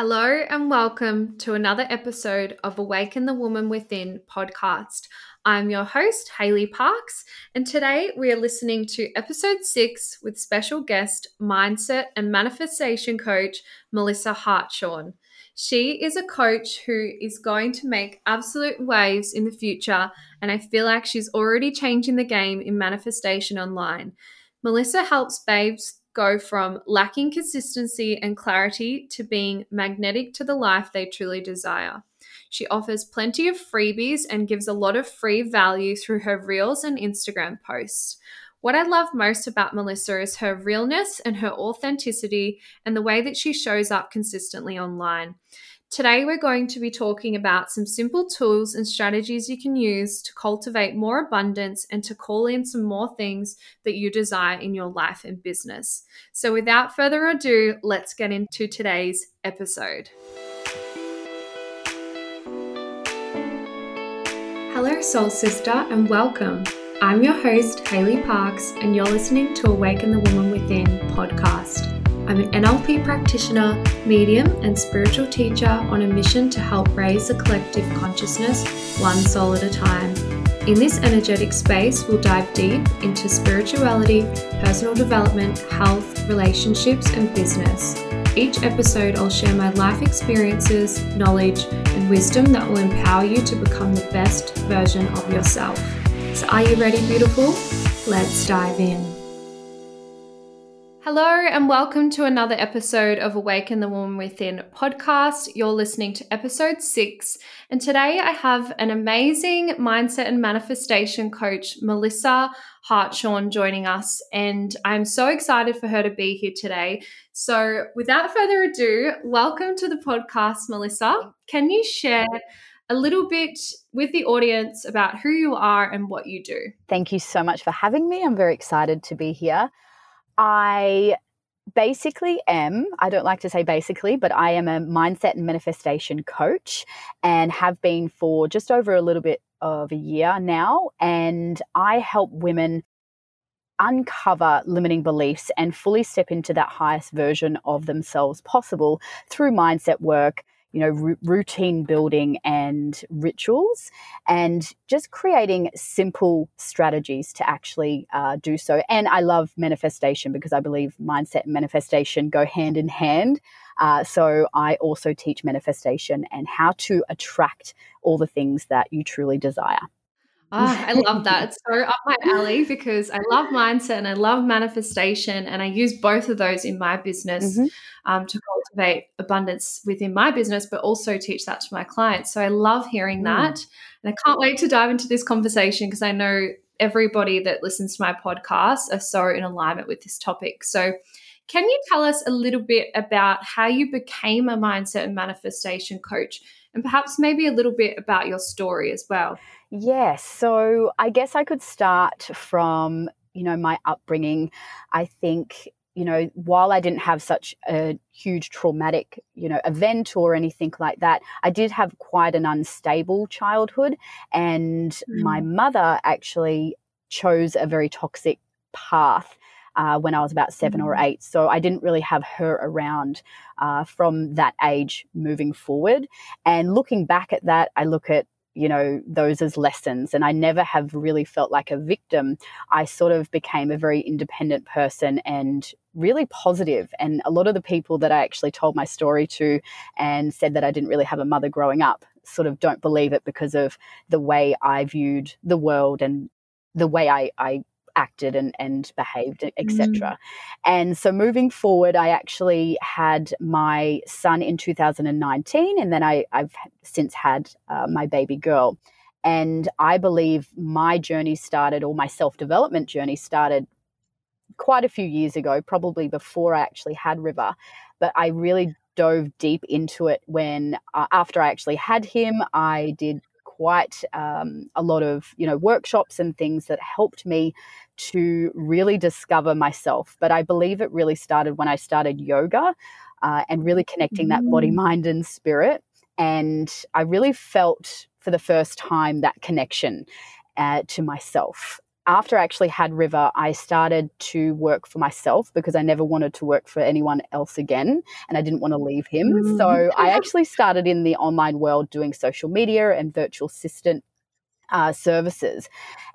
Hello, and welcome to another episode of Awaken the Woman Within podcast. I'm your host, Hailey Parkes, and today we are listening to episode six with special guest, mindset and manifestation coach, Melissa Hartshorn. She is a coach who is going to make absolute waves in the future, and I feel like she's already changing the game in manifestation online. Melissa helps babes go from lacking consistency and clarity to being magnetic to the life they truly desire. She offers plenty of freebies and gives a lot of free value through her reels and Instagram posts. What I love most about Melissa is her realness and her authenticity and the way that she shows up consistently online. Today, we're going to be talking about some simple tools and strategies you can use to cultivate more abundance and to call in some more things that you desire in your life and business. So, without further ado, let's get into today's episode. Hello, Soul Sister, and welcome. I'm your host, Hailey Parkes, and you're listening to Awaken the Woman Within podcast. I'm an NLP practitioner, medium, and spiritual teacher on a mission to help raise the collective consciousness one soul at a time. In this energetic space, we'll dive deep into spirituality, personal development, health, relationships, and business. Each episode, I'll share my life experiences, knowledge, and wisdom that will empower you to become the best version of yourself. So, are you ready, beautiful? Let's dive in. Hello, and welcome to another episode of Awaken the Woman Within podcast. You're listening to episode six, and today I have an amazing mindset and manifestation coach, Melissa Hartshorn, joining us, and I'm so excited for her to be here today. So, without further ado, welcome to the podcast, Melissa. Can you share? a little bit with the audience about who you are and what you do. Thank you so much for having me. I'm very excited to be here. I basically am, I don't like to say basically, but I am a mindset and manifestation coach and have been for just over a little bit of a year now. And I help women uncover limiting beliefs and fully step into that highest version of themselves possible through mindset work, you know, r- routine building and rituals, and just creating simple strategies to actually uh, do so. And I love manifestation because I believe mindset and manifestation go hand in hand. Uh, so I also teach manifestation and how to attract all the things that you truly desire. Oh, I love that. It's so up my alley because I love mindset and I love manifestation, and I use both of those in my business mm-hmm. um, to cultivate abundance within my business, but also teach that to my clients. So I love hearing mm. that, and I can't wait to dive into this conversation because I know everybody that listens to my podcast are so in alignment with this topic. So. Can you tell us a little bit about how you became a mindset and manifestation coach, and perhaps maybe a little bit about your story as well? Yes. So I guess I could start from, you know, my upbringing. I think, you know, while I didn't have such a huge traumatic, you know, event or anything like that, I did have quite an unstable childhood. And mm. my mother actually chose a very toxic path. Uh, when I was about seven or mm. eight. So I didn't really have her around uh, from that age moving forward. And looking back at that, I look at you know, those as lessons. And I never have really felt like a victim. I sort of became a very independent person and really positive. And a lot of the people that I actually told my story to and said that I didn't really have a mother growing up sort of don't believe it because of the way I viewed the world and the way I, I acted and, and behaved, etc. Mm. And so moving forward, I actually had my son in 2019, and then I, have since had uh, my baby girl. And I believe my journey started, or my self development journey started quite a few years ago, probably before I actually had River. But I really dove deep into it when, uh, after I actually had him, I did quite um, a lot of you know workshops and things that helped me to really discover myself. But I believe it really started when I started yoga uh, and really connecting that body, mm. mind, and spirit. And I really felt for the first time that connection uh, to myself. After I actually had River, I started to work for myself because I never wanted to work for anyone else again and I didn't want to leave him. Mm. So I actually started in the online world doing social media and virtual assistant uh, services.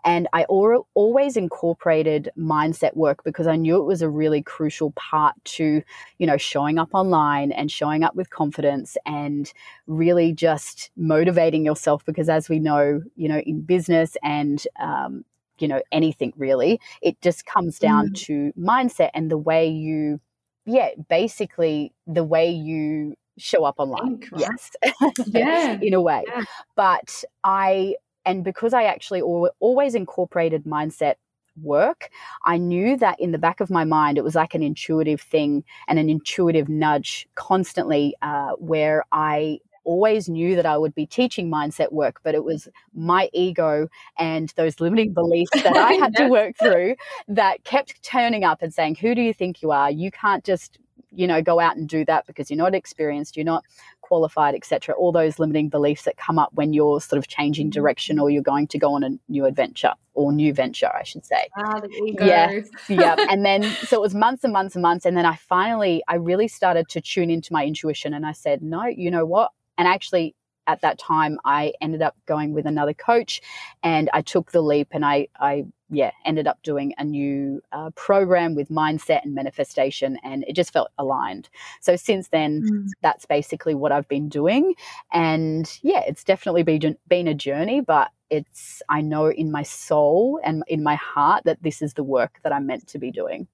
And I al- always incorporated mindset work because I knew it was a really crucial part to, you know, showing up online and showing up with confidence and really just motivating yourself. Because as we know, you know, in business and, um, you know, anything really, it just comes down mm. to mindset and the way you, yeah, basically the way you show up online. Think, right? Yes. yeah. in a way. Yeah. But I and because I actually always incorporated mindset work, I knew that in the back of my mind, it was like an intuitive thing and an intuitive nudge constantly uh, where I always knew that I would be teaching mindset work, but it was my ego and those limiting beliefs that I had to work through that kept turning up and saying, Who do you think you are? You can't just you know go out and do that because you're not experienced you're not qualified etc all those limiting beliefs that come up when you're sort of changing mm-hmm. direction or you're going to go on a new adventure or new venture i should say ah, the ego. yeah yeah and then so it was months and months and months and then i finally i really started to tune into my intuition and i said no you know what and actually at that time I ended up going with another coach and I took the leap and I, I yeah, ended up doing a new uh, program with mindset and manifestation and it just felt aligned. So since then, mm. that's basically what I've been doing. And yeah, it's definitely been, been a journey, but it's, I know in my soul and in my heart that this is the work that I'm meant to be doing.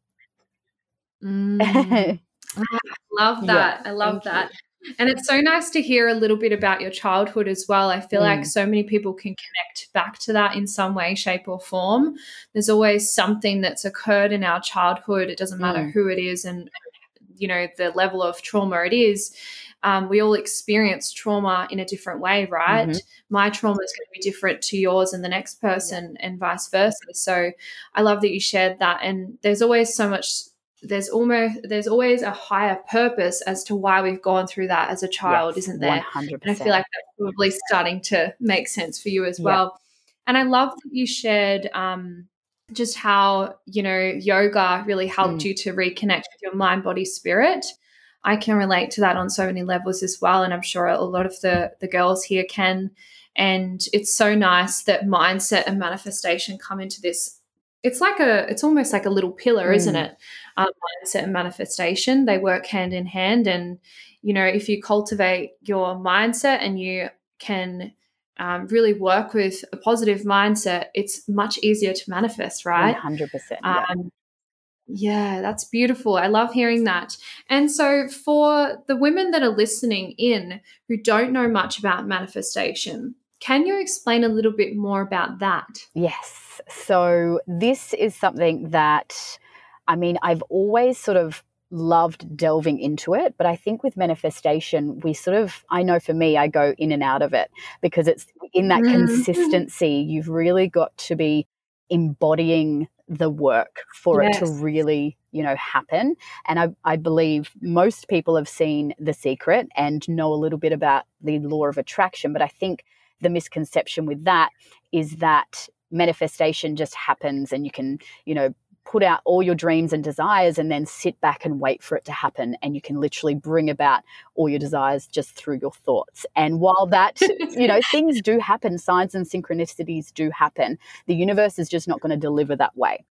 Mm. I love that. Yeah, I love that. You. And it's so nice to hear a little bit about your childhood as well. I feel mm. like so many people can connect back to that in some way, shape, or form. There's always something that's occurred in our childhood. It doesn't matter mm. who it is and, you know, the level of trauma it is. Um, we all experience trauma in a different way, right? Mm-hmm. My trauma is going to be different to yours and the next person, yeah. and vice versa. So I love that you shared that. And there's always so much there's almost there's always a higher purpose as to why we've gone through that as a child, yes, isn't there? 100%. And I feel like that's probably starting to make sense for you as well. And I love that you shared um, just how you know yoga really helped mm. you to reconnect with your mind, body, spirit. I can relate to that on so many levels as well, and I'm sure a lot of the the girls here can. And it's so nice that mindset and manifestation come into this it's like a it's almost like a little pillar mm. isn't it um, mindset and manifestation they work hand in hand and you know if you cultivate your mindset and you can um, really work with a positive mindset it's much easier to manifest right 100% yeah. Um, yeah, that's beautiful. I love hearing that. And so, for the women that are listening in who don't know much about manifestation, can you explain a little bit more about that? Yes. So, this is something that I mean, I've always sort of loved delving into it, but I think with manifestation, we sort of, I know for me, I go in and out of it because it's in that mm-hmm. consistency, you've really got to be embodying the work for yes. it to really you know happen and I, I believe most people have seen the secret and know a little bit about the law of attraction but i think the misconception with that is that manifestation just happens and you can you know put out all your dreams and desires and then sit back and wait for it to happen. And you can literally bring about all your desires just through your thoughts. And while that, you know, things do happen, signs and synchronicities do happen, the universe is just not going to deliver that way.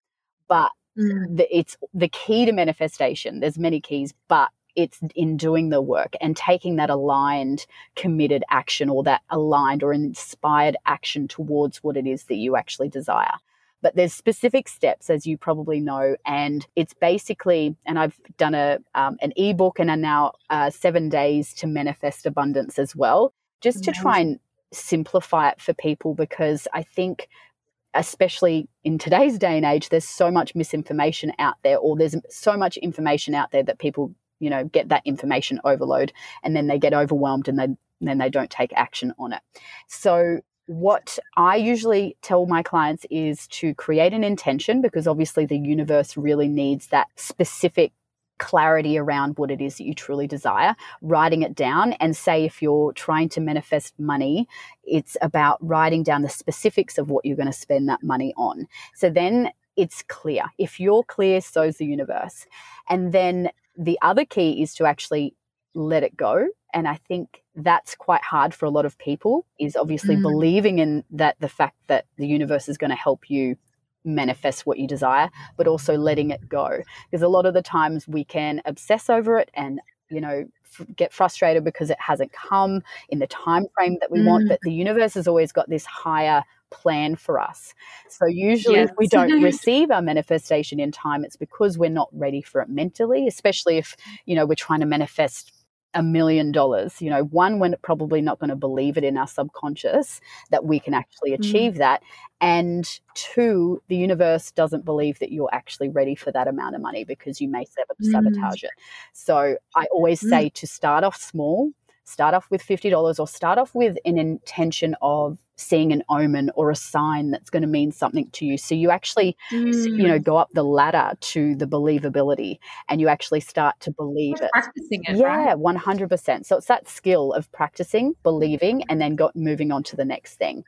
But mm. the, it's the key to manifestation. There's many keys, but it's in doing the work and taking that aligned, committed action or that aligned or inspired action towards what it is that you actually desire. But there's specific steps, as you probably know, and it's basically, and I've done a um, an ebook and are now uh, seven days to manifest abundance as well, just to try and simplify it for people because I think especially in today's day and age, there's so much misinformation out there, or there's so much information out there that people, you know, get that information overload and then they get overwhelmed and they, then they don't take action on it. So what I usually tell my clients is to create an intention because obviously the universe really needs that specific clarity around what it is that you truly desire, writing it down. And say if you're trying to manifest money, it's about writing down the specifics of what you're going to spend that money on. So then it's clear. If you're clear, so's the universe. And then the other key is to actually let it go. And I think that's quite hard for a lot of people is obviously mm. believing in that the fact that the universe is going to help you manifest what you desire, but also letting it go. Because a lot of the times we can obsess over it and, you know, get frustrated because it hasn't come in the time frame that we mm. want. But the universe has always got this higher plan for us. So usually yes. if we don't receive our manifestation in time, it's because we're not ready for it mentally, especially if, you know, we're trying to manifest a million dollars. You know, one, we're probably not going to believe it in our subconscious that we can actually mm. achieve mm. that. And two, the universe doesn't believe that you're actually ready for that amount of money because you may sabotage mm. it. So I always mm. say to start off small, start off with $50 or start off with an intention of seeing an omen or a sign that's going to mean something to you so you actually mm. you know mm. go up the ladder to the believability and you actually start to believe it practicing it yeah right? 100% so it's that skill of practicing believing and then got moving on to the next thing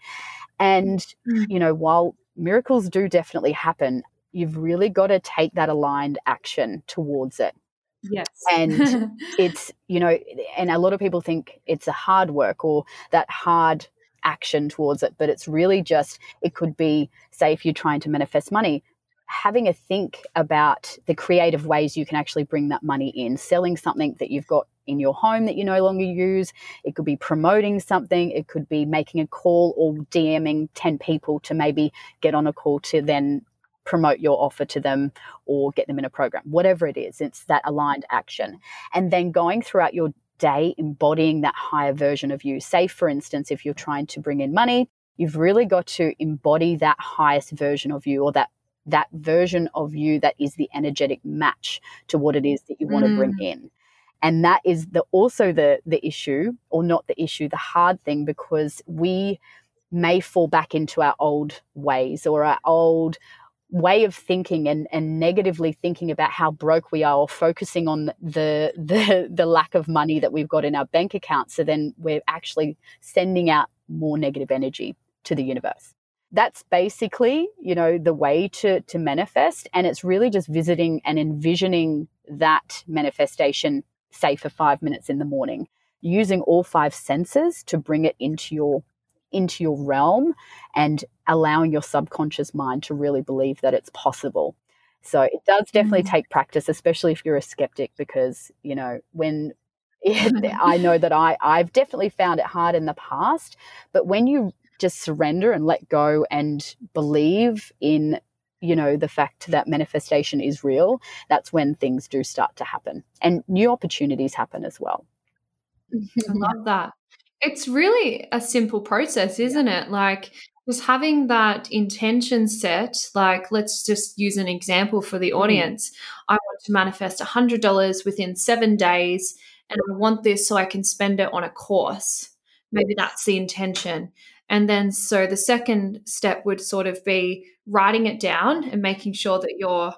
and mm. you know while miracles do definitely happen you've really got to take that aligned action towards it Yes. and it's, you know, and a lot of people think it's a hard work or that hard action towards it, but it's really just, it could be, say, if you're trying to manifest money, having a think about the creative ways you can actually bring that money in, selling something that you've got in your home that you no longer use. It could be promoting something. It could be making a call or DMing 10 people to maybe get on a call to then promote your offer to them or get them in a program, whatever it is. It's that aligned action. And then going throughout your day embodying that higher version of you. Say, for instance, if you're trying to bring in money, you've really got to embody that highest version of you or that that version of you that is the energetic match to what it is that you want mm. to bring in and that is the also the the issue or not the issue the hard thing because we may fall back into our old ways or our old way of thinking and, and negatively thinking about how broke we are or focusing on the, the the lack of money that we've got in our bank account so then we're actually sending out more negative energy to the universe. That's basically you know the way to to manifest and it's really just visiting and envisioning that manifestation say for 5 minutes in the morning. Using all five senses to bring it into your into your realm and allowing your subconscious mind to really believe that it's possible. So it does definitely mm. take practice, especially if you're a skeptic, because, you know, when I know that I, I've definitely found it hard in the past, but when you just surrender and let go and believe in you know the fact that manifestation is real that's when things do start to happen and new opportunities happen as well i love that it's really a simple process, isn't yeah. it? Like just having that intention set, like let's just use an example for the mm. audience. Mm. I want to manifest $100 within seven days, and I want this so I can spend it on a course. Maybe that's the intention. And then, so the second step would sort of be writing it down and making sure that you're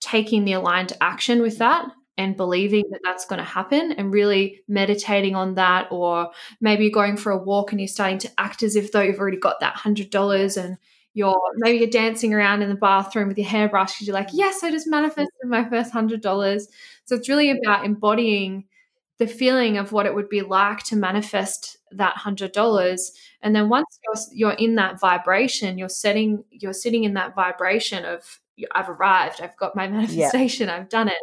taking the aligned action with that and believing that that's going to happen and really meditating on that or maybe you're going for a walk and you're starting to act as if though you've already got that $100 and you're maybe you're dancing around in the bathroom with your hairbrush because you're like yes i just manifested mm. my first $100 so it's really about embodying the feeling of what it would be like to manifest that $100 and then once you're, you're in that vibration you're setting you're sitting in that vibration of I've arrived, I've got my manifestation, yeah. I've done it.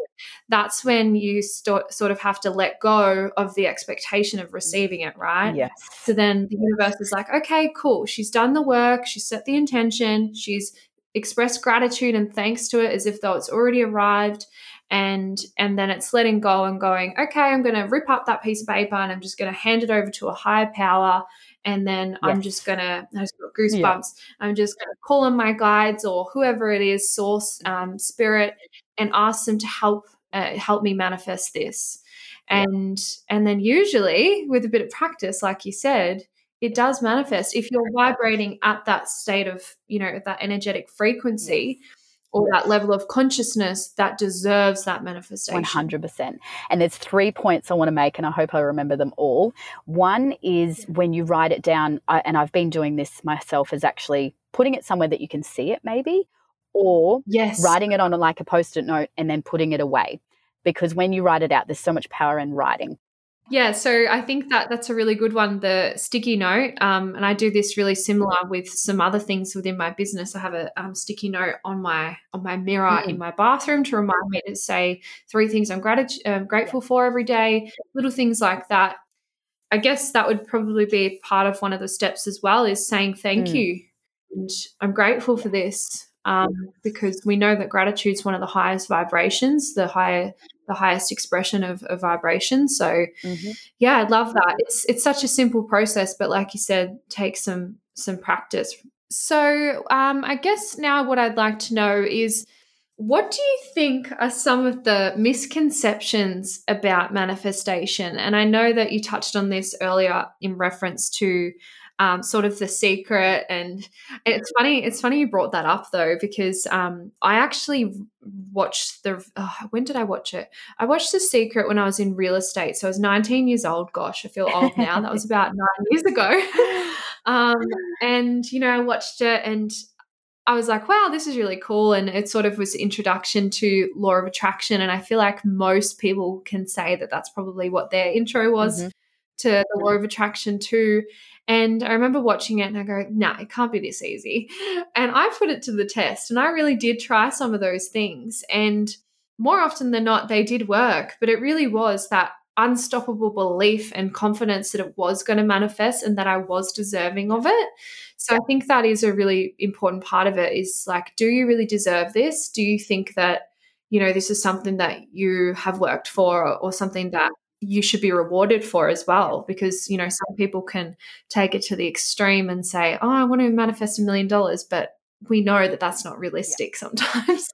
That's when you st- sort of have to let go of the expectation of receiving it, right? Yes. So then the universe is like, okay, cool. She's done the work, she's set the intention, she's expressed gratitude and thanks to it as if though it's already arrived and and then it's letting go and going okay i'm going to rip up that piece of paper and i'm just going to hand it over to a higher power and then yes. I'm just gonna I just got goosebumps. Yeah. I'm just gonna call on my guides or whoever it is, source, um, spirit, and ask them to help uh, help me manifest this. And yeah. and then usually with a bit of practice, like you said, it does manifest if you're vibrating at that state of you know that energetic frequency. Or that level of consciousness that deserves that manifestation. 100%. And there's three points I want to make, and I hope I remember them all. One is when you write it down, and I've been doing this myself, is actually putting it somewhere that you can see it, maybe, or yes. writing it on a, like a post it note and then putting it away. Because when you write it out, there's so much power in writing. Yeah, so I think that that's a really good one, the sticky note. Um, and I do this really similar with some other things within my business. I have a um, sticky note on my on my mirror mm. in my bathroom to remind me to say three things I'm grat- uh, grateful for every day, little things like that. I guess that would probably be part of one of the steps as well is saying thank mm. you. And I'm grateful for this um, because we know that gratitude is one of the highest vibrations, the higher the highest expression of, of vibration. So mm-hmm. yeah, I love that. It's it's such a simple process, but like you said, take some some practice. So um, I guess now what I'd like to know is what do you think are some of the misconceptions about manifestation? And I know that you touched on this earlier in reference to um, sort of the secret. And it's funny, it's funny you brought that up though, because um, I actually watched the, oh, when did I watch it? I watched The Secret when I was in real estate. So I was 19 years old. Gosh, I feel old now. that was about nine years ago. um, and, you know, I watched it and I was like, wow, this is really cool. And it sort of was introduction to law of attraction. And I feel like most people can say that that's probably what their intro was mm-hmm. to the law of attraction too. And I remember watching it and I go, nah, it can't be this easy. And I put it to the test and I really did try some of those things. And more often than not, they did work. But it really was that unstoppable belief and confidence that it was going to manifest and that I was deserving of it. So I think that is a really important part of it is like, do you really deserve this? Do you think that, you know, this is something that you have worked for or, or something that you should be rewarded for as well because you know some people can take it to the extreme and say oh i want to manifest a million dollars but we know that that's not realistic yeah. sometimes.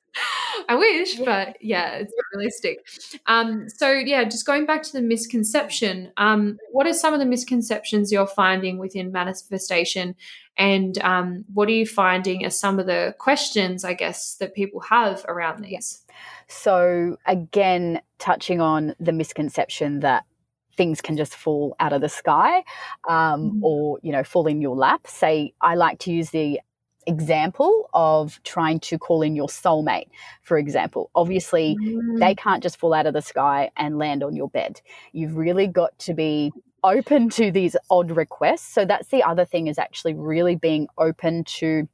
I wish yeah. but yeah it's not realistic. Um, so yeah just going back to the misconception um, what are some of the misconceptions you're finding within manifestation? And um, what are you finding as some of the questions i guess that people have around these so, again, touching on the misconception that things can just fall out of the sky um, mm. or, you know, fall in your lap. Say, I like to use the example of trying to call in your soulmate, for example. Obviously, mm. they can't just fall out of the sky and land on your bed. You've really got to be open to these odd requests. So that's the other thing is actually really being open to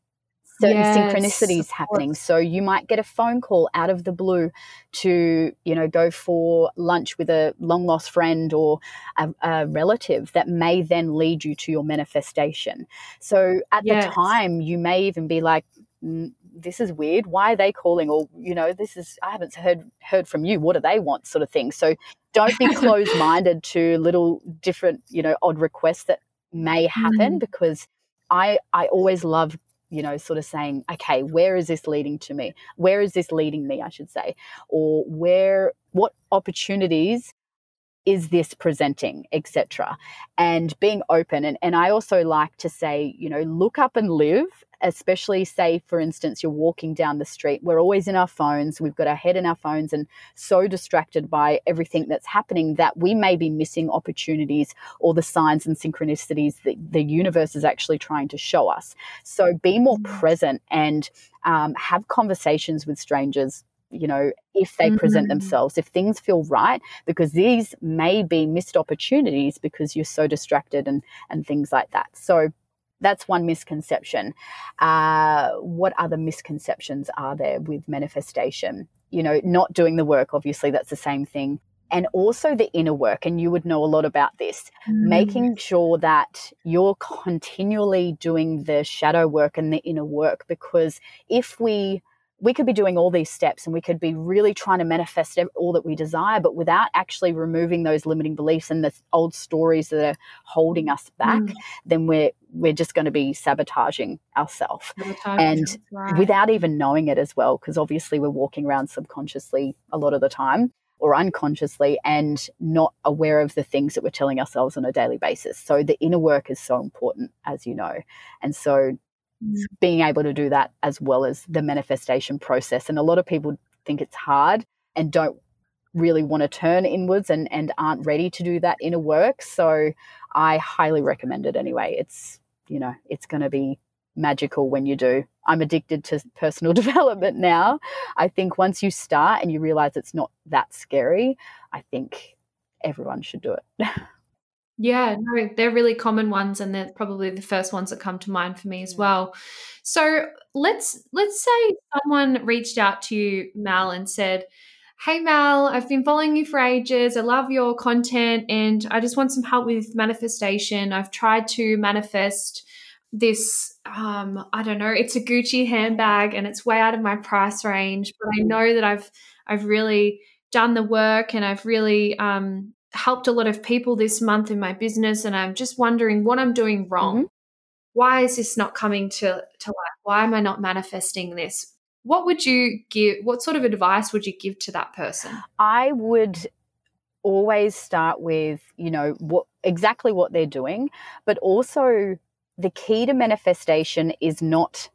certain yes, synchronicities happening. So you might get a phone call out of the blue to, you know, go for lunch with a long lost friend or a, a relative that may then lead you to your manifestation. So at yes. the time, you may even be like, mm, this is weird. Why are they calling? Or, you know, this is, I haven't heard, heard from you. What do they want? Sort of thing. So don't be closed minded to little different, you know, odd requests that may happen mm. because I, I always love you know, sort of saying, okay, where is this leading to me? Where is this leading me, I should say? Or where, what opportunities is this presenting, etc. And being open. And, and I also like to say, you know, look up and live especially say for instance you're walking down the street we're always in our phones we've got our head in our phones and so distracted by everything that's happening that we may be missing opportunities or the signs and synchronicities that the universe is actually trying to show us so be more present and um, have conversations with strangers you know, if they mm-hmm. present themselves, if things feel right, because these may be missed opportunities because you're so distracted and and things like that. So that's one misconception. Uh, what other misconceptions are there with manifestation? You know, not doing the work, obviously, that's the same thing. And also the inner work, and you would know a lot about this, mm. making sure that you're continually doing the shadow work and the inner work. Because if we we could be doing all these steps and we could be really trying to manifest all that we desire, but without actually removing those limiting beliefs and the old stories that are holding us back, mm. then we're we're just going to be sabotaging ourselves and right. without even knowing it as well because obviously we're walking around subconsciously a lot of the time or unconsciously and not aware of the things that we're telling ourselves on a daily basis so the inner work is so important as you know and so. Mm. being able to do that as well as the manifestation process. And a lot of people think it's hard and don't really want to turn inwards and, and aren't ready to do that inner work. So I highly recommend it anyway. It's, you know, it's going to be magical when you do. I'm addicted to personal development now. I think once you start and you realize it's not that scary, I think everyone should do it. Yeah, no, they're really common ones, and they're probably the first ones that come to mind for me as mm. well. So let's let's say someone reached out to you, Mel, and said, "Hey, Mel, I've been following you for ages. I love your content, and I just want some help with manifestation. I've tried to manifest." this um i don't know it's a gucci handbag and it's way out of my price range but i know that i've i've really done the work and i've really um helped a lot of people this month in my business and I'm just wondering what I'm doing wrong. Mm-hmm. Why is this not coming to, to life? Why am I not manifesting this? What would you give? What sort of advice would you give to that person? I would always start with, you know, what exactly what they're doing, but also the key to manifestation is not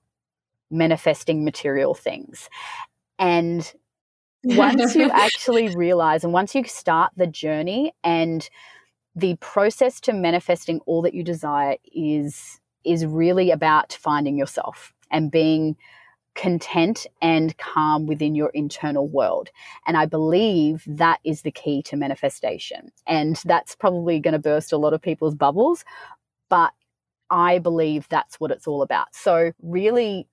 manifesting material things. And once you actually realize and once you start the journey and the process to manifesting all that you desire is is really about finding yourself and being content and calm within your internal world. And I believe that is the key to manifestation. And that's probably going to burst a lot of people's bubbles, but I believe that's what it's all about. So, really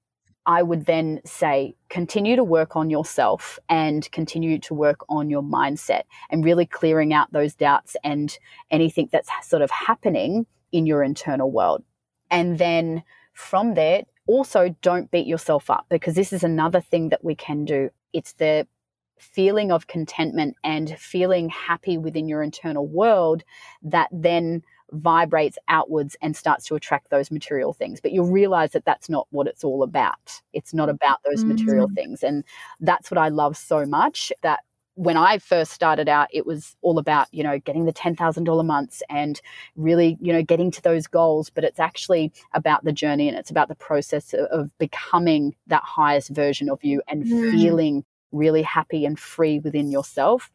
I would then say continue to work on yourself and continue to work on your mindset and really clearing out those doubts and anything that's sort of happening in your internal world. And then from there, also don't beat yourself up because this is another thing that we can do. It's the feeling of contentment and feeling happy within your internal world that then vibrates outwards and starts to attract those material things. But you'll realize that that's not what it's all about. It's not about those mm-hmm. material mm. things. And that's what I love so much that when I first started out, it was all about, you know, getting the $10,000 months and really, you know, getting to those goals. But it's actually about the journey and it's about the process of becoming that highest version of you and mm. feeling really happy and free within yourself.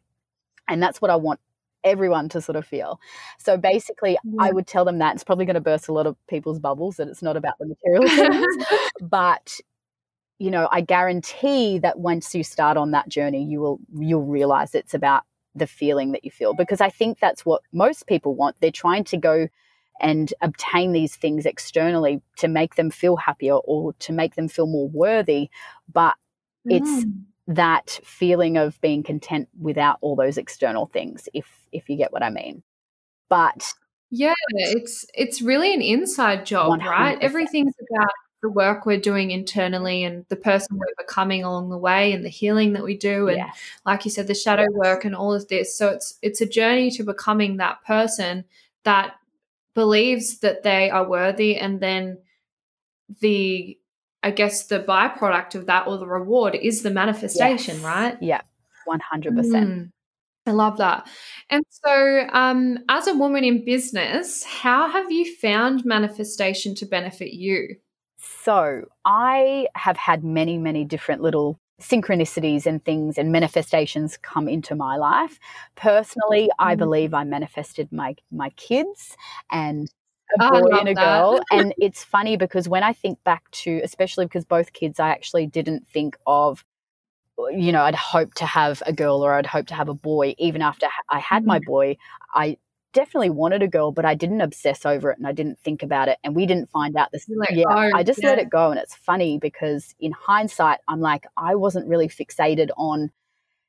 And that's what I want everyone to sort of feel. So basically, yeah. I would tell them that it's probably going to burst a lot of people's bubbles that it's not about the material things, but you know, I guarantee that once you start on that journey, you will you'll realize it's about the feeling that you feel because I think that's what most people want. They're trying to go and obtain these things externally to make them feel happier or to make them feel more worthy, but mm. it's that feeling of being content without all those external things if if you get what i mean but yeah it's it's really an inside job 100%. right everything's about the work we're doing internally and the person we're becoming along the way and the healing that we do and yes. like you said the shadow work and all of this so it's it's a journey to becoming that person that believes that they are worthy and then the I guess the byproduct of that or the reward is the manifestation, yes. right? Yeah, 100%. Mm, I love that. And so, um, as a woman in business, how have you found manifestation to benefit you? So, I have had many, many different little synchronicities and things and manifestations come into my life. Personally, I mm. believe I manifested my my kids and a oh, boy and a girl. and it's funny because when I think back to, especially because both kids, I actually didn't think of, you know, I'd hope to have a girl or I'd hope to have a boy. Even after I had my mm-hmm. boy, I definitely wanted a girl, but I didn't obsess over it and I didn't think about it. And we didn't find out this. Yeah, I just yeah. let it go. And it's funny because in hindsight, I'm like, I wasn't really fixated on,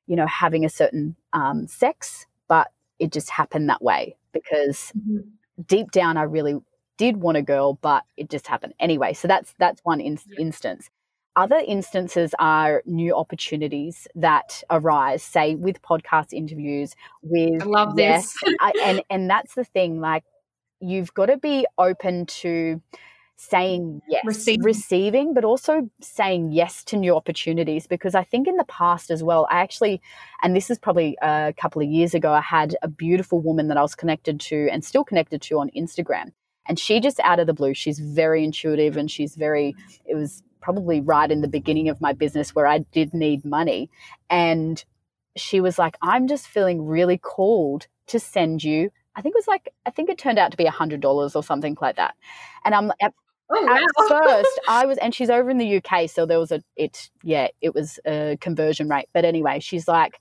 you know, having a certain um, sex, but it just happened that way because. Mm-hmm deep down, I really did want a girl, but it just happened anyway. So that's that's one in- yeah. instance. Other instances are new opportunities that arise, say with podcast interviews. With I love this, I, and and that's the thing. Like you've got to be open to saying yes, receiving. receiving. but also saying yes to new opportunities. Because I think in the past as well, I actually, and this is probably a couple of years ago, I had a beautiful woman that I was connected to and still connected to on Instagram. And she just out of the blue, she's very intuitive and she's very, it was probably right in the beginning of my business where I did need money. And she was like, I'm just feeling really called to send you. I think it was like, I think it turned out to be a $100 or something like that. And I'm at, Oh, at wow. first, I was, and she's over in the UK, so there was a, it, yeah, it was a conversion rate. But anyway, she's like,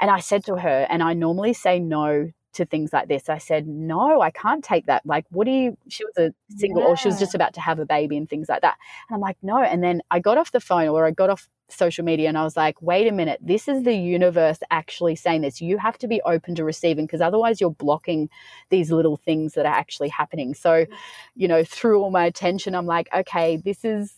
and I said to her, and I normally say no to things like this. I said, no, I can't take that. Like, what do you, she was a single, or she was just about to have a baby and things like that. And I'm like, no. And then I got off the phone or I got off social media and I was like, wait a minute, this is the universe actually saying this. You have to be open to receiving because otherwise you're blocking these little things that are actually happening. So, you know, through all my attention, I'm like, okay, this is,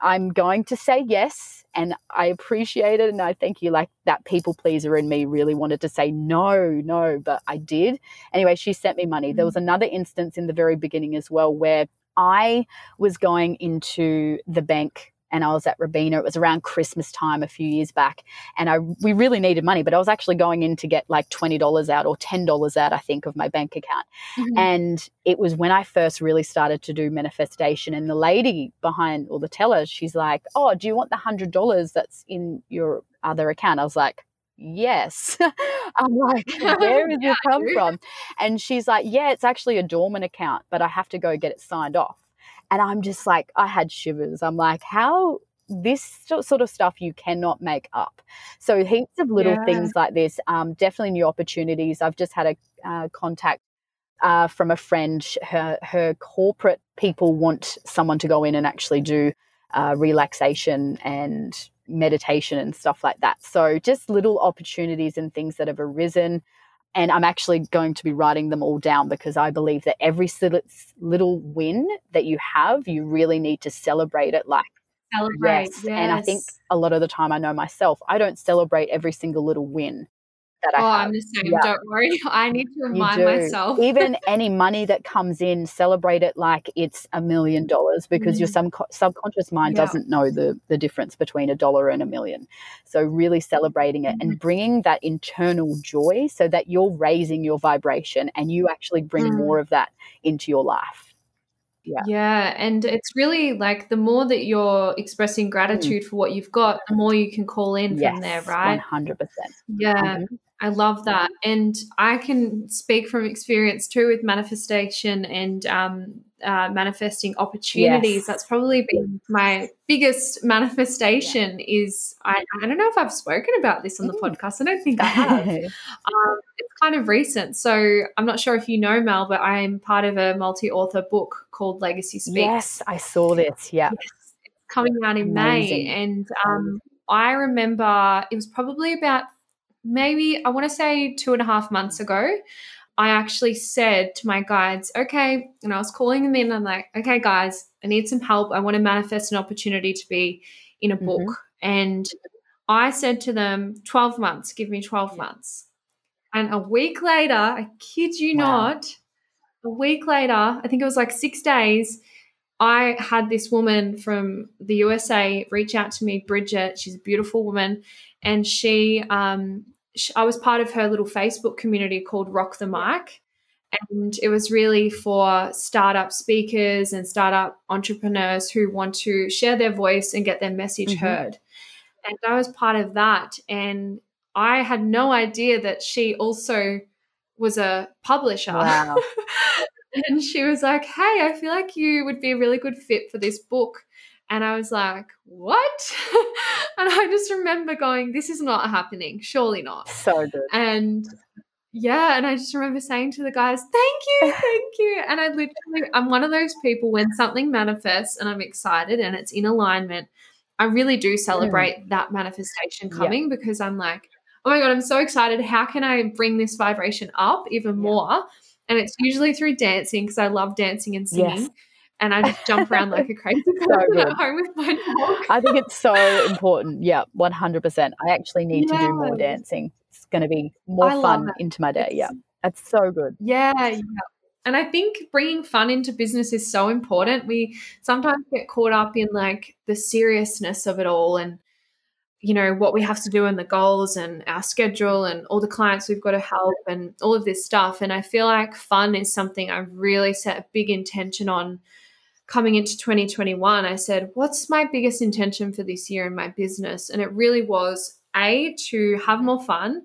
I'm going to say yes. And I appreciate it. And I thank you. Like that people pleaser in me really wanted to say no, no, but I did. Anyway, she sent me money. There was mm. another instance in the very beginning as well where I was going into the bank and I was at Robina. It was around Christmas time a few years back, and I we really needed money, but I was actually going in to get like twenty dollars out or ten dollars out, I think, of my bank account. Mhm. And it was when I first really started to do manifestation. And the lady behind, or the teller, she's like, "Oh, do you want the hundred dollars that's in your other account?" I was like. Yes. I'm like, where did Yeah, this come from? And she's like, yeah, it's actually a dormant account, but I have to go get it signed off. And I'm just like, I had shivers. I'm like, how this sort of stuff you cannot make up. So heaps of little Yeah. things like this, um, definitely new opportunities. I've just had a uh, contact uh, from a friend. Her her corporate people want someone to go in and actually do uh, relaxation and meditation and stuff like that. So just little opportunities and things that have arisen. And I'm actually going to be writing them all down because I believe that every little win that you have, you really need to celebrate it like Celebrate. yes. And I think a lot of the time, I know myself, I don't celebrate every single little win that I Oh, have. I'm the same. Yeah. Don't worry. I need to remind myself. Even any money that comes in, celebrate it like it's a million dollars because your Mm. subco- subconscious mind Yeah. doesn't know the, the difference between a dollar and a million. So, really celebrating it Mm-hmm. and bringing that internal joy so that you're raising your vibration and you actually bring Mm. more of that into your life. Yeah. Yeah, and it's really like the more that you're expressing gratitude for what you've got, the more you can call in Mm. Yes, from there, right? 100%. Yeah, Mhm. I love that. And I can speak from experience too with manifestation and um, uh, manifesting opportunities. Yes. That's probably been my biggest manifestation is I, I don't know if I've spoken about this on the Mm. podcast. I don't think I have. Um, it's kind of recent. So I'm not sure if you know, Mel, but I'm part of a multi author book called Legacy Speaks. yes, I saw this. Yeah. It's coming out in Amazing. May. And um, I remember it was probably about maybe, I want to say two and a half months ago. I actually said to my guides, okay, and I was calling them in. I'm like, okay, guys, I need some help. I want to manifest an opportunity to be in a book. And I said to them, 12 months, give me 12 months. And a week later, I kid you Wow. not, a week later, I think it was like six days, I had this woman from the USA reach out to me, Bridget. She's a beautiful woman. And she, um, I was part of her little Facebook community called Rock the Mic. And it was really for startup speakers and startup entrepreneurs who want to share their voice and get their message Mhm. heard. And I was part of that. And I had no idea that she also was a publisher. Wow. and she was like, Hey, I feel like you would be a really good fit for this book. And I was like, What? and I just remember going, This is not happening. Surely not. So good. And yeah, and I just remember saying to the guys, "Thank you, thank you." And I literally, I'm one of those people when something manifests and I'm excited and it's in alignment, I really do mm. celebrate that manifestation Yeah. coming because I'm like, "Oh my god, I'm so excited! How can I bring this vibration up even Yeah. more?" And it's usually through dancing because I love dancing and singing. Yes. And I just jump around like a crazy person good. at home with my dog. I think it's so important. Yeah, 100%. I actually need to do more dancing. It's going to be more I fun into my day. Yeah, that's so good. Yeah, yeah. And I think bringing fun into business is so important. We sometimes get caught up in like the seriousness of it all and you know what we have to do and the goals and our schedule and all the clients we've got to help and all of this stuff and i feel like fun is something i really set a big intention on coming into 2021 i said what's my biggest intention for this year in my business and it really was a to have more fun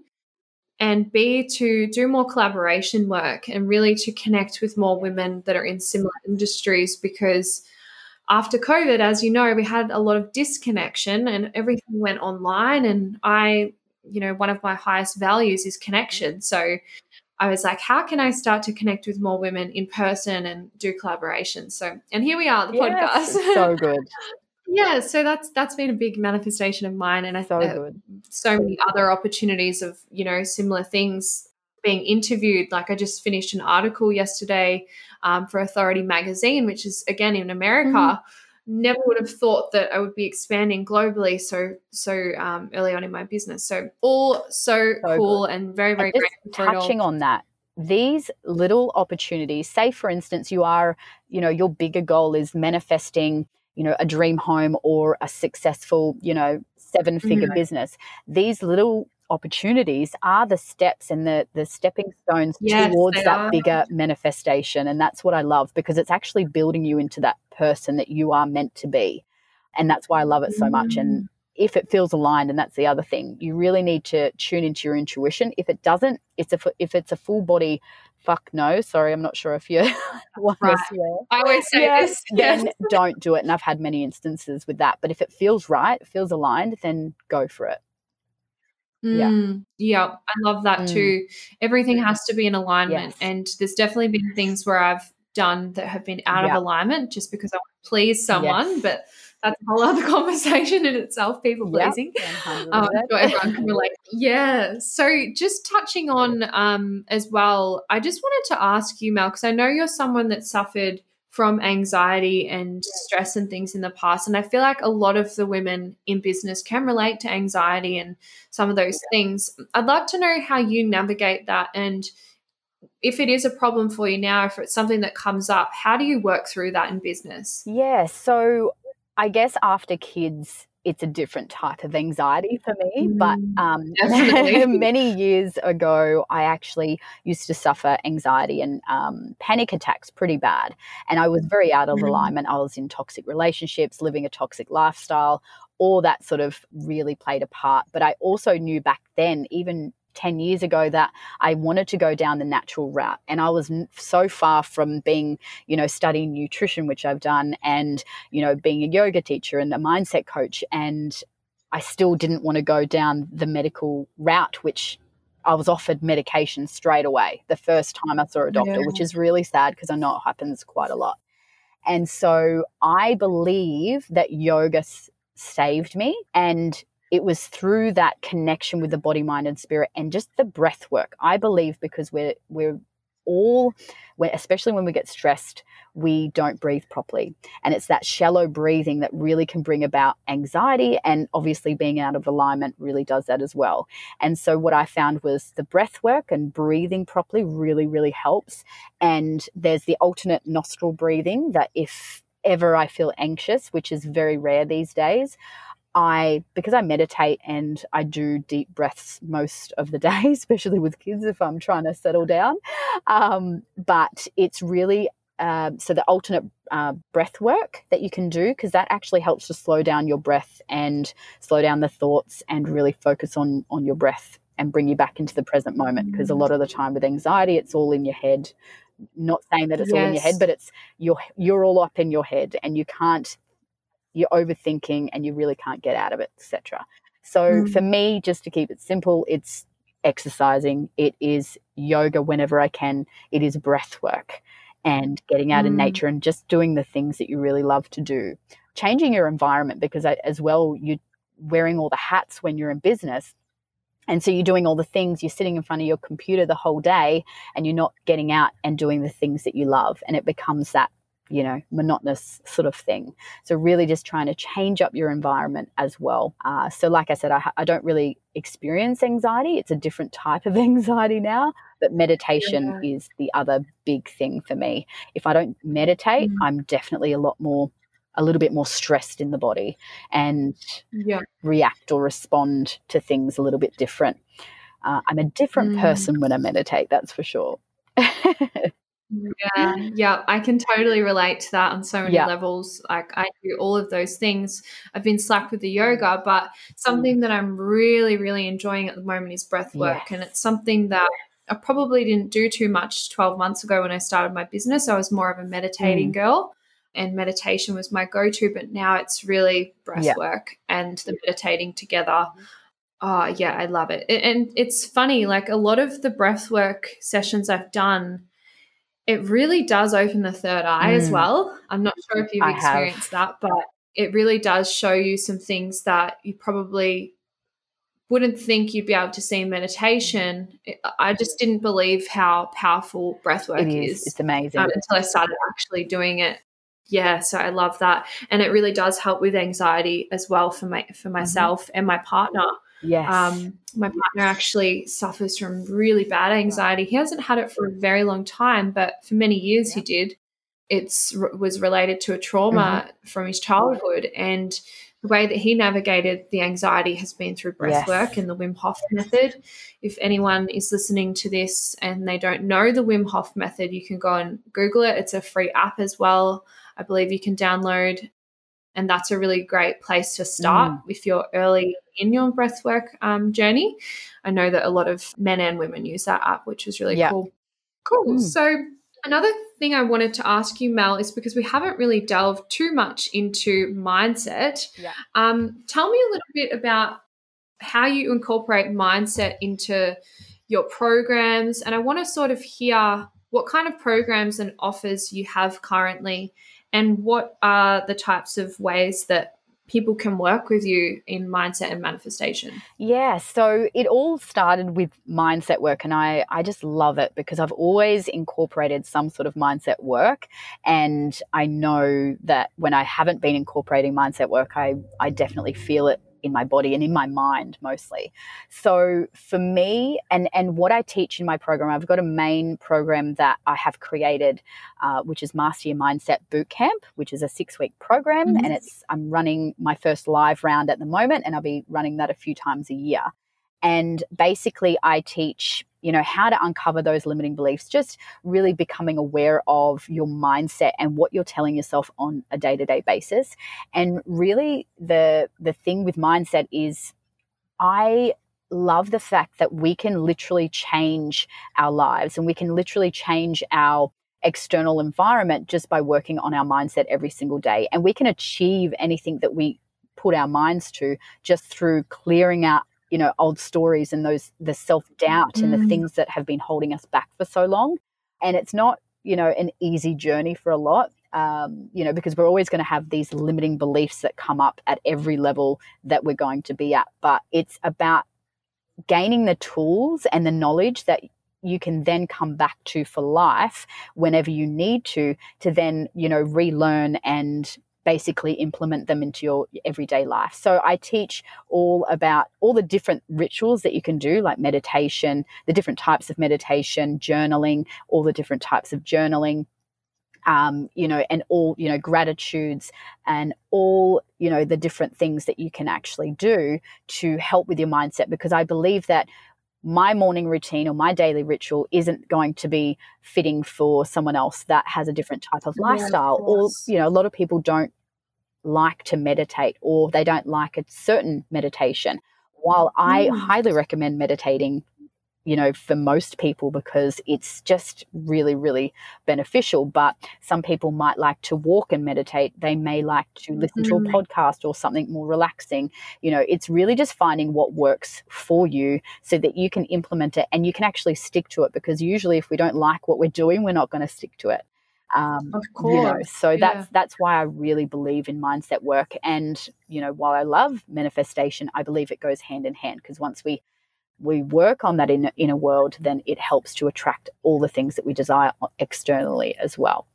and b to do more collaboration work and really to connect with more women that are in similar industries because after COVID, as you know, we had a lot of disconnection and everything went online. And I, you know, one of my highest values is connection. So I was like, how can I start to connect with more women in person and do collaborations? So, and here we are, the yes, podcast. so good. yeah, so that's that's been a big manifestation of mine, and I so uh, good. so many other opportunities of you know similar things being interviewed. Like I just finished an article yesterday um, for Authority Magazine, which is again in America. Mm-hmm. Never would have thought that I would be expanding globally so so um, early on in my business. So all so, so cool good. and very very and touching on that these little opportunities say for instance you are you know your bigger goal is manifesting you know a dream home or a successful you know seven figure mm-hmm. business these little opportunities are the steps and the the stepping stones yes, towards that are. bigger manifestation and that's what I love because it's actually building you into that person that you are meant to be and that's why I love it so much and mm. if it feels aligned and that's the other thing you really need to tune into your intuition if it doesn't it's a if it's a full body fuck no sorry i'm not sure if you want right. to swear i always say yes, this yes. then don't do it and i've had many instances with that but if it feels right feels aligned then go for it Mm, yeah. Yeah. I love that mm. too. Everything has to be in alignment. Yes. And there's definitely been things where I've done that have been out of alignment just because I want to please someone. Yes. But that's a whole other conversation in itself, people pleasing. Yep. Um, so everyone can relate. Yeah. So just touching on um, as well, I just wanted to ask you, Mel, because I know you're someone that suffered from anxiety and stress and things in the past. And I feel like a lot of the women in business can relate to anxiety and some of those things. I'd like to know how you navigate that and if it is a problem for you now, if it's something that comes up, how do you work through that in business? Yeah. So I guess after kids, it's a different type of anxiety for me. But mm, um, many years ago, I actually used to suffer anxiety and um, panic attacks pretty bad. And I was very out of mm-hmm. alignment. I was in toxic relationships, living a toxic lifestyle. All that sort of really played a part. But I also knew back then, even 10 years ago that I wanted to go down the natural route. And I was so far from being, you know, studying nutrition, which I've done, and, you know, being a yoga teacher and a mindset coach. And I still didn't want to go down the medical route, which I was offered medication straight away the first time I saw a doctor, yeah. which is really sad because I know it happens quite a lot. And so I believe that yoga saved me. And it was through that connection with the body mind and spirit and just the breath work. I believe because we're we're all especially when we get stressed we don't breathe properly. And it's that shallow breathing that really can bring about anxiety and obviously being out of alignment really does that as well. And so what i found was the breath work and breathing properly really really helps. And there's the alternate nostril breathing that if ever i feel anxious which is very rare these days I, because I meditate and I do deep breaths most of the day, especially with kids if I'm trying to settle down. Um, but it's really uh, so the alternate uh, breath work that you can do because that actually helps to slow down your breath and slow down the thoughts and really focus on on your breath and bring you back into the present moment because a lot of the time with anxiety it's all in your head not saying that it's yes. all in your head but it's you're you're all up in your head and you can't you're overthinking and you really can't get out of it, etc. So mm. for me, just to keep it simple, it's exercising, it is yoga whenever I can, it is breath work and getting out mm. in nature and just doing the things that you really love to do. Changing your environment because as well you're wearing all the hats when you're in business. And so you're doing all the things, you're sitting in front of your computer the whole day and you're not getting out and doing the things that you love. And it becomes that you know, monotonous sort of thing. So, really just trying to change up your environment as well. Uh, so, like I said, I, I, don't really experience anxiety. It's a different type of anxiety now, but meditation yeah. is the other big thing for me. If I don't meditate, mm-hmm. I'm definitely a lot more a little bit more stressed in the body and yeah. react or respond to things a little bit different. Uh, I'm a different Mm. person when I meditate, that's for sure. Yeah, yeah, I can totally relate to that on so many Yeah. levels. Like I do all of those things. I've been slack with the yoga, but something that I'm really, really enjoying at the moment is breath work, and it's something that I probably didn't do too much 12 months ago when I started my business. I was more of a meditating Mm. girl, and meditation was my go-to. But now it's really breath Yeah. work and the meditating together. Oh, yeah, I love it. And it's funny, like a lot of the breath work sessions I've done, it really does open the third eye as Mm. well. I'm not sure if you've I have. experienced that, but it really does show you some things that you probably wouldn't think you'd be able to see in meditation. It- I just didn't believe how powerful breath work It is. is It's amazing. um, until I started actually doing it. Yeah, so I love that, and it really does help with anxiety as well for my for myself and my partner. Yes. Um, my partner actually suffers from really bad anxiety. He hasn't had it for a very long time, but for many years he did. It's was related to a trauma Mm-hmm. from his childhood, and the way that he navigated the anxiety has been through breath Yes. work and the Wim Hof method. If anyone is listening to this and they don't know the Wim Hof method, you can go and Google it. It's a free app as well. I believe you can download, and that's a really great place to start Mm. if you're early in your breathwork um, journey. I know that a lot of men and women use that app, which is really Yeah. cool. Cool. Mm. So, another thing I wanted to ask you, Mel, is because we haven't really delved too much into mindset. Yeah. Um, tell me a little bit about how you incorporate mindset into your programs. And I want to sort of hear what kind of programs and offers you have currently, and what are the types of ways that people can work with you in mindset and manifestation. Yeah, so it all started with mindset work, and I, I just love it because I've always incorporated some sort of mindset work. And I know that when I haven't been incorporating mindset work, I, I definitely feel it in my body and in my mind mostly. So for me, and, and what I teach in my program, I've got a main program that I have created, uh, which is Master Your Mindset Bootcamp, which is a six week program. Mhm. And it's I'm running my first live round at the moment, and I'll be running that a few times a year. And basically, I teach, you know, how to uncover those limiting beliefs, just really becoming aware of your mindset and what you're telling yourself on a day to day basis. And really, the the thing with mindset is, I love the fact that we can literally change our lives and we can literally change our external environment just by working on our mindset every single day. And we can achieve anything that we put our minds to just through clearing out you know old stories and those the self-doubt and the Mm. things that have been holding us back for so long and it's not you know an easy journey for a lot um, you know because we're always going to have these limiting beliefs that come up at every level that we're going to be at but it's about gaining the tools and the knowledge that you can then come back to for life whenever you need to to then you know relearn and basically implement them into your everyday life. So I teach all about all the different rituals that you can do like meditation, the different types of meditation, journaling, all the different types of journaling um, you know, and all, you know, gratitudes and all, you know, the different things that you can actually do to help with your mindset. Because I believe that my morning routine or my daily ritual isn't going to be fitting for someone else that has a different type of Yeah, of lifestyle. or, you know, a lot of people don't like to meditate or they don't like a certain meditation. While I Mm. highly recommend meditating, you know, for most people because it's just really, really beneficial. But some people might like to walk and meditate. They may like to listen to a Mhm. podcast or something more relaxing. You know, it's really just finding what works for you so that you can implement it and you can actually stick to it because usually if we don't like what we're doing, we're not going to stick to it. Um, Of you know course. so yeah. that's that's why i really believe in mindset work and you know while i love manifestation i believe it goes hand in hand because once we we work on that in inner world then it helps to attract all the things that we desire externally as well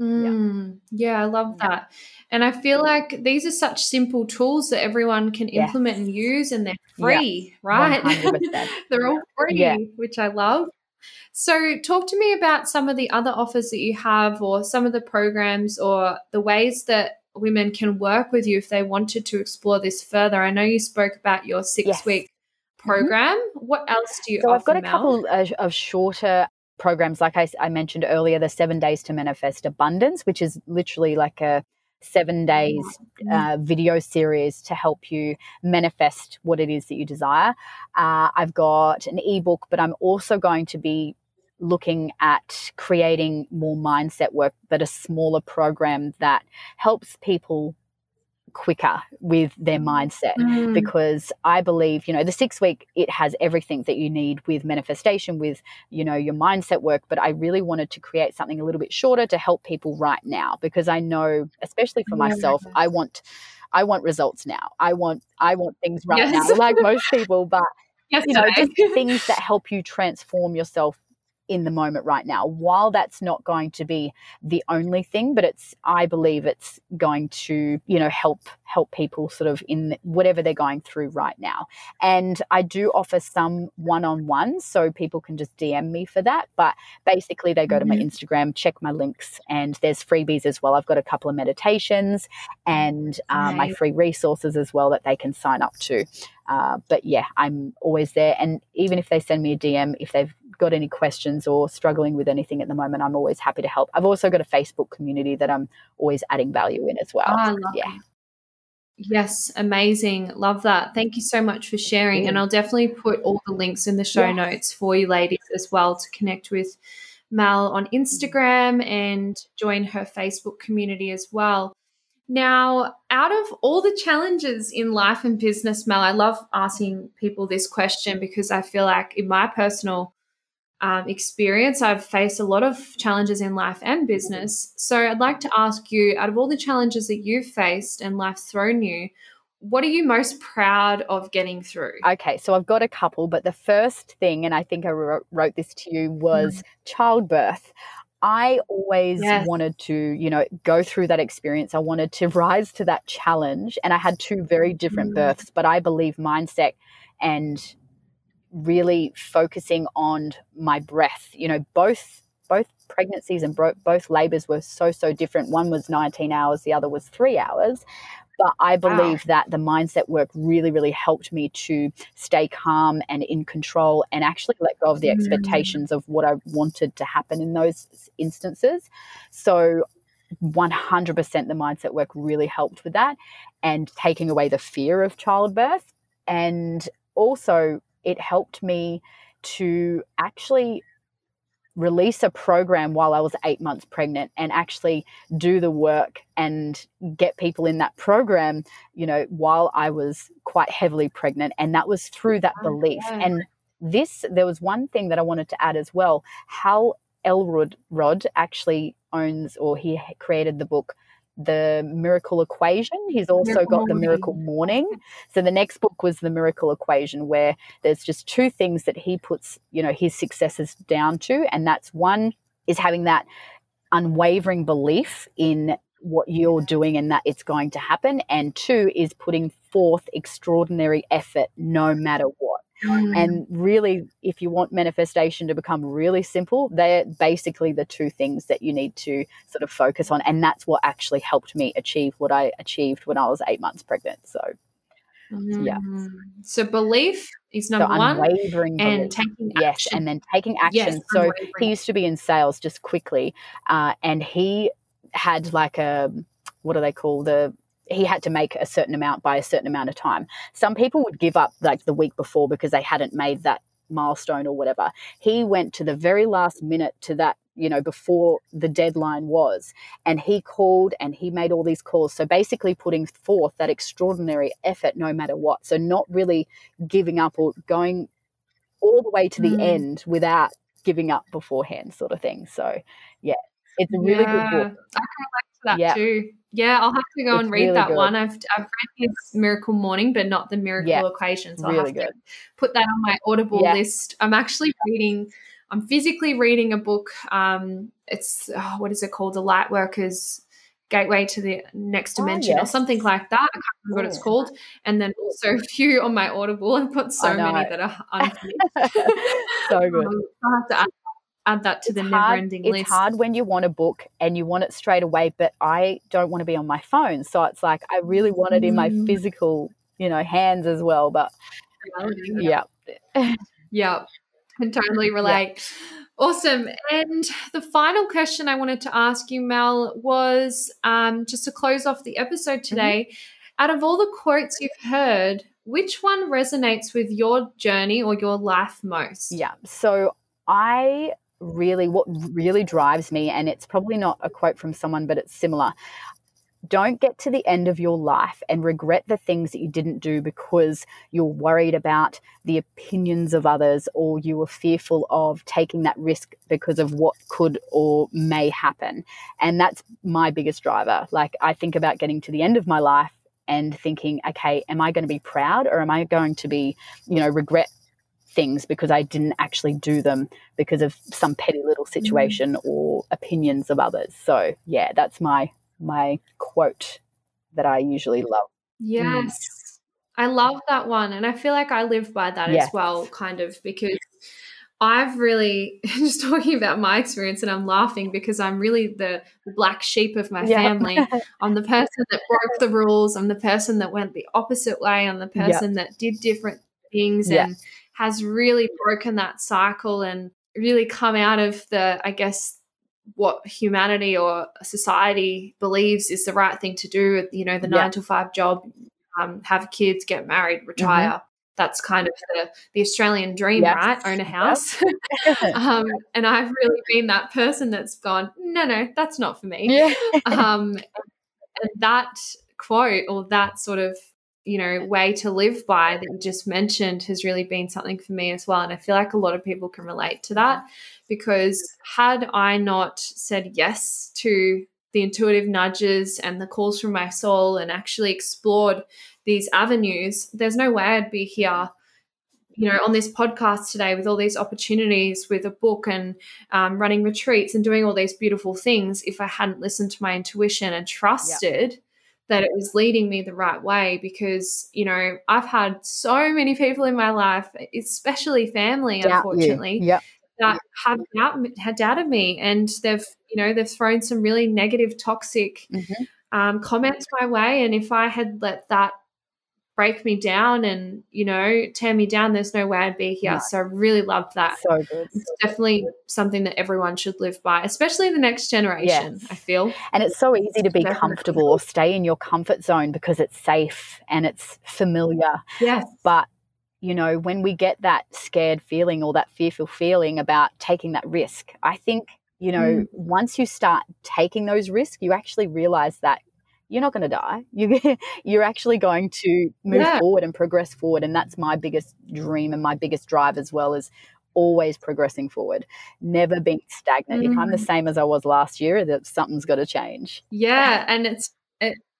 Mm, yeah, I love that. And I feel like these are such simple tools that everyone can Yes. implement and use, and they're Yeah. free, right? 100%. they're all free, Yeah. which I love. So, talk to me about some of the other offers that you have, or some of the programs, or the ways that women can work with you if they wanted to explore this further. I know you spoke about your six yes. week mm-hmm. program. Mm-hmm. What else do you so I've got a Mel? couple of, of shorter programs, like I, I mentioned earlier, the seven days to manifest abundance, which is literally like a seven days mm-hmm. uh, video series to help you manifest what it is that you desire. Uh, I've got an ebook, but I'm also going to be looking at creating more mindset work, but a smaller program that helps people quicker with their mindset mm. because I believe, you know, the six week, it has everything that you need with manifestation, with, you know, your mindset work. But I really wanted to create something a little bit shorter to help people right now because I know, especially for myself, I want. I want results now. I want I want things right yes. now, like most people. But Yesterday. you know, just things that help you transform yourself in the moment right now. While that's not going to be the only thing, but it's I believe it's going to, you know, help help people sort of in whatever they're going through right now. And I do offer some one-on-ones so people can just DM me for that, but basically they go to my mm-hmm. Instagram, check my links and there's freebies as well. I've got a couple of meditations and um, my free resources as well that they can sign up to. Uh, but yeah, I'm always there. And even if they send me a DM, if they've got any questions or struggling with anything at the moment, I'm always happy to help. I've also got a Facebook community that I'm always adding value in as well. Oh, yeah. Yes, amazing. Love that. Thank you so much for sharing. And I'll definitely put all the links in the show yes. notes for you ladies as well to connect with Mel on Instagram and join her Facebook community as well. Now, out of all the challenges in life and business, Mel, I love asking people this question because I feel like in my personal um, experience, I've faced a lot of challenges in life and business. So I'd like to ask you, out of all the challenges that you've faced and life thrown you, what are you most proud of getting through? Okay, so I've got a couple, but the first thing, and I think I wrote this to you, was mm. childbirth. I always yes. wanted to, you know, go through that experience. I wanted to rise to that challenge. And I had two very different mm. births, but I believe mindset and really focusing on my breath, you know, both both pregnancies and bro- both labors were so so different. One was 19 hours, the other was 3 hours. But I believe wow. that the mindset work really, really helped me to stay calm and in control and actually let go of the mm. expectations of what I wanted to happen in those instances. So 100% the mindset work really helped with that and taking away the fear of childbirth. And also, it helped me to actually release a program while I was eight months pregnant and actually do the work and get people in that program, you know, while I was quite heavily pregnant. And that was through that oh, belief. Yeah. And this, there was one thing that I wanted to add as well. Hal Elrod Rod actually owns or he created the book the miracle equation. He's also miracle got the miracle morning. So the next book was the miracle equation, where there's just two things that he puts, you know, his successes down to, and that's one is having that unwavering belief in what you're doing and that it's going to happen, and two is putting forth extraordinary effort no matter what. Mm. And really, if you want manifestation to become really simple, they're basically the two things that you need to sort of focus on. And that's what actually helped me achieve what I achieved when I was eight months pregnant. So, mm. yeah. So, belief is number so one. Unwavering and taking action. Yes, and then taking action. Yes, so, he used to be in sales just quickly, uh, and he had like a what do they call the he had to make a certain amount by a certain amount of time. Some people would give up like the week before because they hadn't made that milestone or whatever. He went to the very last minute to that, you know, before the deadline was, and he called and he made all these calls. So basically putting forth that extraordinary effort no matter what. So not really giving up or going all the way to the mm. end without giving up beforehand, sort of thing. So yeah, it's a really yeah. good book. I like that yeah. too. Yeah, I'll have to go it's and read really that good. one. I've I've read his Miracle Morning, but not the Miracle yeah, Equation. So really I'll have good. to put that on my Audible yeah. list. I'm actually reading. I'm physically reading a book. Um, it's oh, what is it called? The Light Workers gateway to the next Oh, dimension or something like that. I can't remember what it's called. And then also a few on my Audible. I've got so many that are unfinished. so good. Um, I have to add, add that to the it's never hard, ending it's hard when you want a book and you want it straight away, but I don't want to be on my phone. So it's like I really want it in my Mm. physical, you know, hands as well. But yeah. Yeah, can totally relate. Awesome. And the final question I wanted to ask you, Mel, was um, just to close off the episode Mm-hmm. today. Out of all the quotes you've heard, which one resonates with your journey or your life most? Yeah. So I really, what really drives me, and it's probably not a quote from someone, but it's similar. Don't get to the end of your life and regret the things that you didn't do because you're worried about the opinions of others or you were fearful of taking that risk because of what could or may happen. And that's my biggest driver. Like, I think about getting to the end of my life and thinking, okay, am I going to be proud or am I going to be, you know, regret things because I didn't actually do them because of some petty little mm. situation or opinions of others. So yeah, that's my my quote that I usually love. Mm. Yes. I love that one. And I feel like I live by that Yes. as well, kind of, because I've really just talking about my experience and I'm laughing because I'm really the black sheep of my Yeah. family. I'm the person that broke the rules. I'm the person that went the opposite way. I'm the Yeah. person that did different things Yeah. and has really broken that cycle and really come out of the, I guess, what humanity or society believes is the right thing to do. You know, the Yeah. nine to five job, um, have kids, get married, Mm-hmm. retire. That's kind of the, the Australian dream, Yes. right? Own a house. um, and I've really been that person that's gone, no, no, that's not for me yeah. um, and that quote or that sort of you know way to live by that you just mentioned has really been something for me as well. And i feel like a lot of people can relate to that because had i not said yes to the intuitive nudges and the calls from my soul and actually explored these avenues there's no way i'd be here you know on this podcast today with all these opportunities with a book and um, running retreats and doing all these beautiful things if I hadn't listened to my intuition and trusted that it was leading me the right way because you know I've had so many people in my life especially family Doubt unfortunately Yep. that have doubt, had doubted me and they've you know they've thrown some really negative toxic Mhm. um, comments my way and if I had let that break me down and you know tear me down there's no way I'd be here so I really loved that So good. it's definitely something that everyone should live by, especially the next generation. Yes. I feel. And it's so easy to be Definitely. comfortable or stay in your comfort zone because it's safe and it's familiar. Yes. But you know, when we get that scared feeling or that fearful feeling about taking that risk, I think, you know, Mm. once you start taking those risks, you actually realize that you're not going to die. You you're actually going to move Yeah. forward and progress forward and that's my biggest dream and my biggest drive as well is always progressing forward, never being stagnant. If I'm the Mm. same as I was last year, that something's got to change. Yeah, and it's it,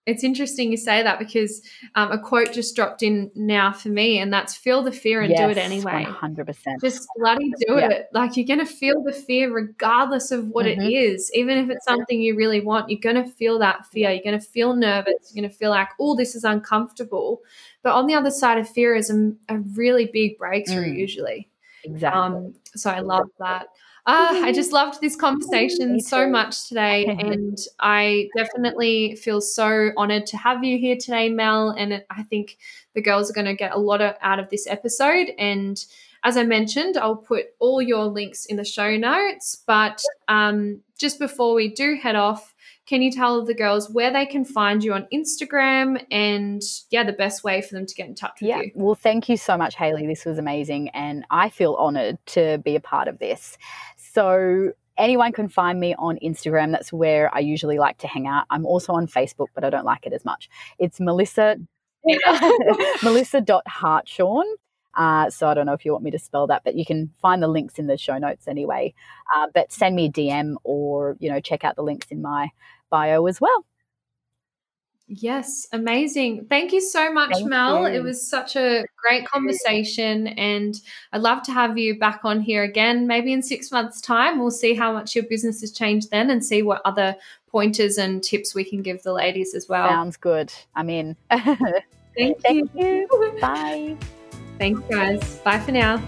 it's interesting you say that because um, a quote just dropped in now for me, and that's feel the fear and do it anyway. 100%. Just bloody do Yeah. it. Like you're gonna feel the fear regardless of what it Mhm. is. Even if it's something you really want, you're gonna feel that fear. You're gonna feel nervous. You're gonna feel like, oh, this is uncomfortable. But on the other side of fear is a, a really big breakthrough Mm. usually. exactly. Um, so I love that. Uh, I just loved this conversation so much today, and I definitely feel so honored to have you here today, Mel. And I think the girls are going to get a lot of, out of this episode. And as I mentioned, I'll put all your links in the show notes. But um, just before we do head off, can you tell the girls where they can find you on Instagram and yeah, the best way for them to get in touch with Yeah. you? Well, thank you so much, Hailey. This was amazing. And I feel honored to be a part of this. So, anyone can find me on Instagram. That's where I usually like to hang out. I'm also on Facebook, but I don't like it as much. It's Melissa. Melissa.hartshorn. Uh, so I don't know if you want me to spell that, but you can find the links in the show notes anyway. Uh, but send me a DM or, you know, check out the links in my bio as well. Yes, amazing. Thank you so much, Thank Mel. you. It was such a great conversation, and I'd love to have you back on here again. Maybe in six months' time, we'll see how much your business has changed then and see what other pointers and tips we can give the ladies as well. Sounds good. I'm in. Thank, Thank you. you. Bye. Thanks, guys. Bye for now.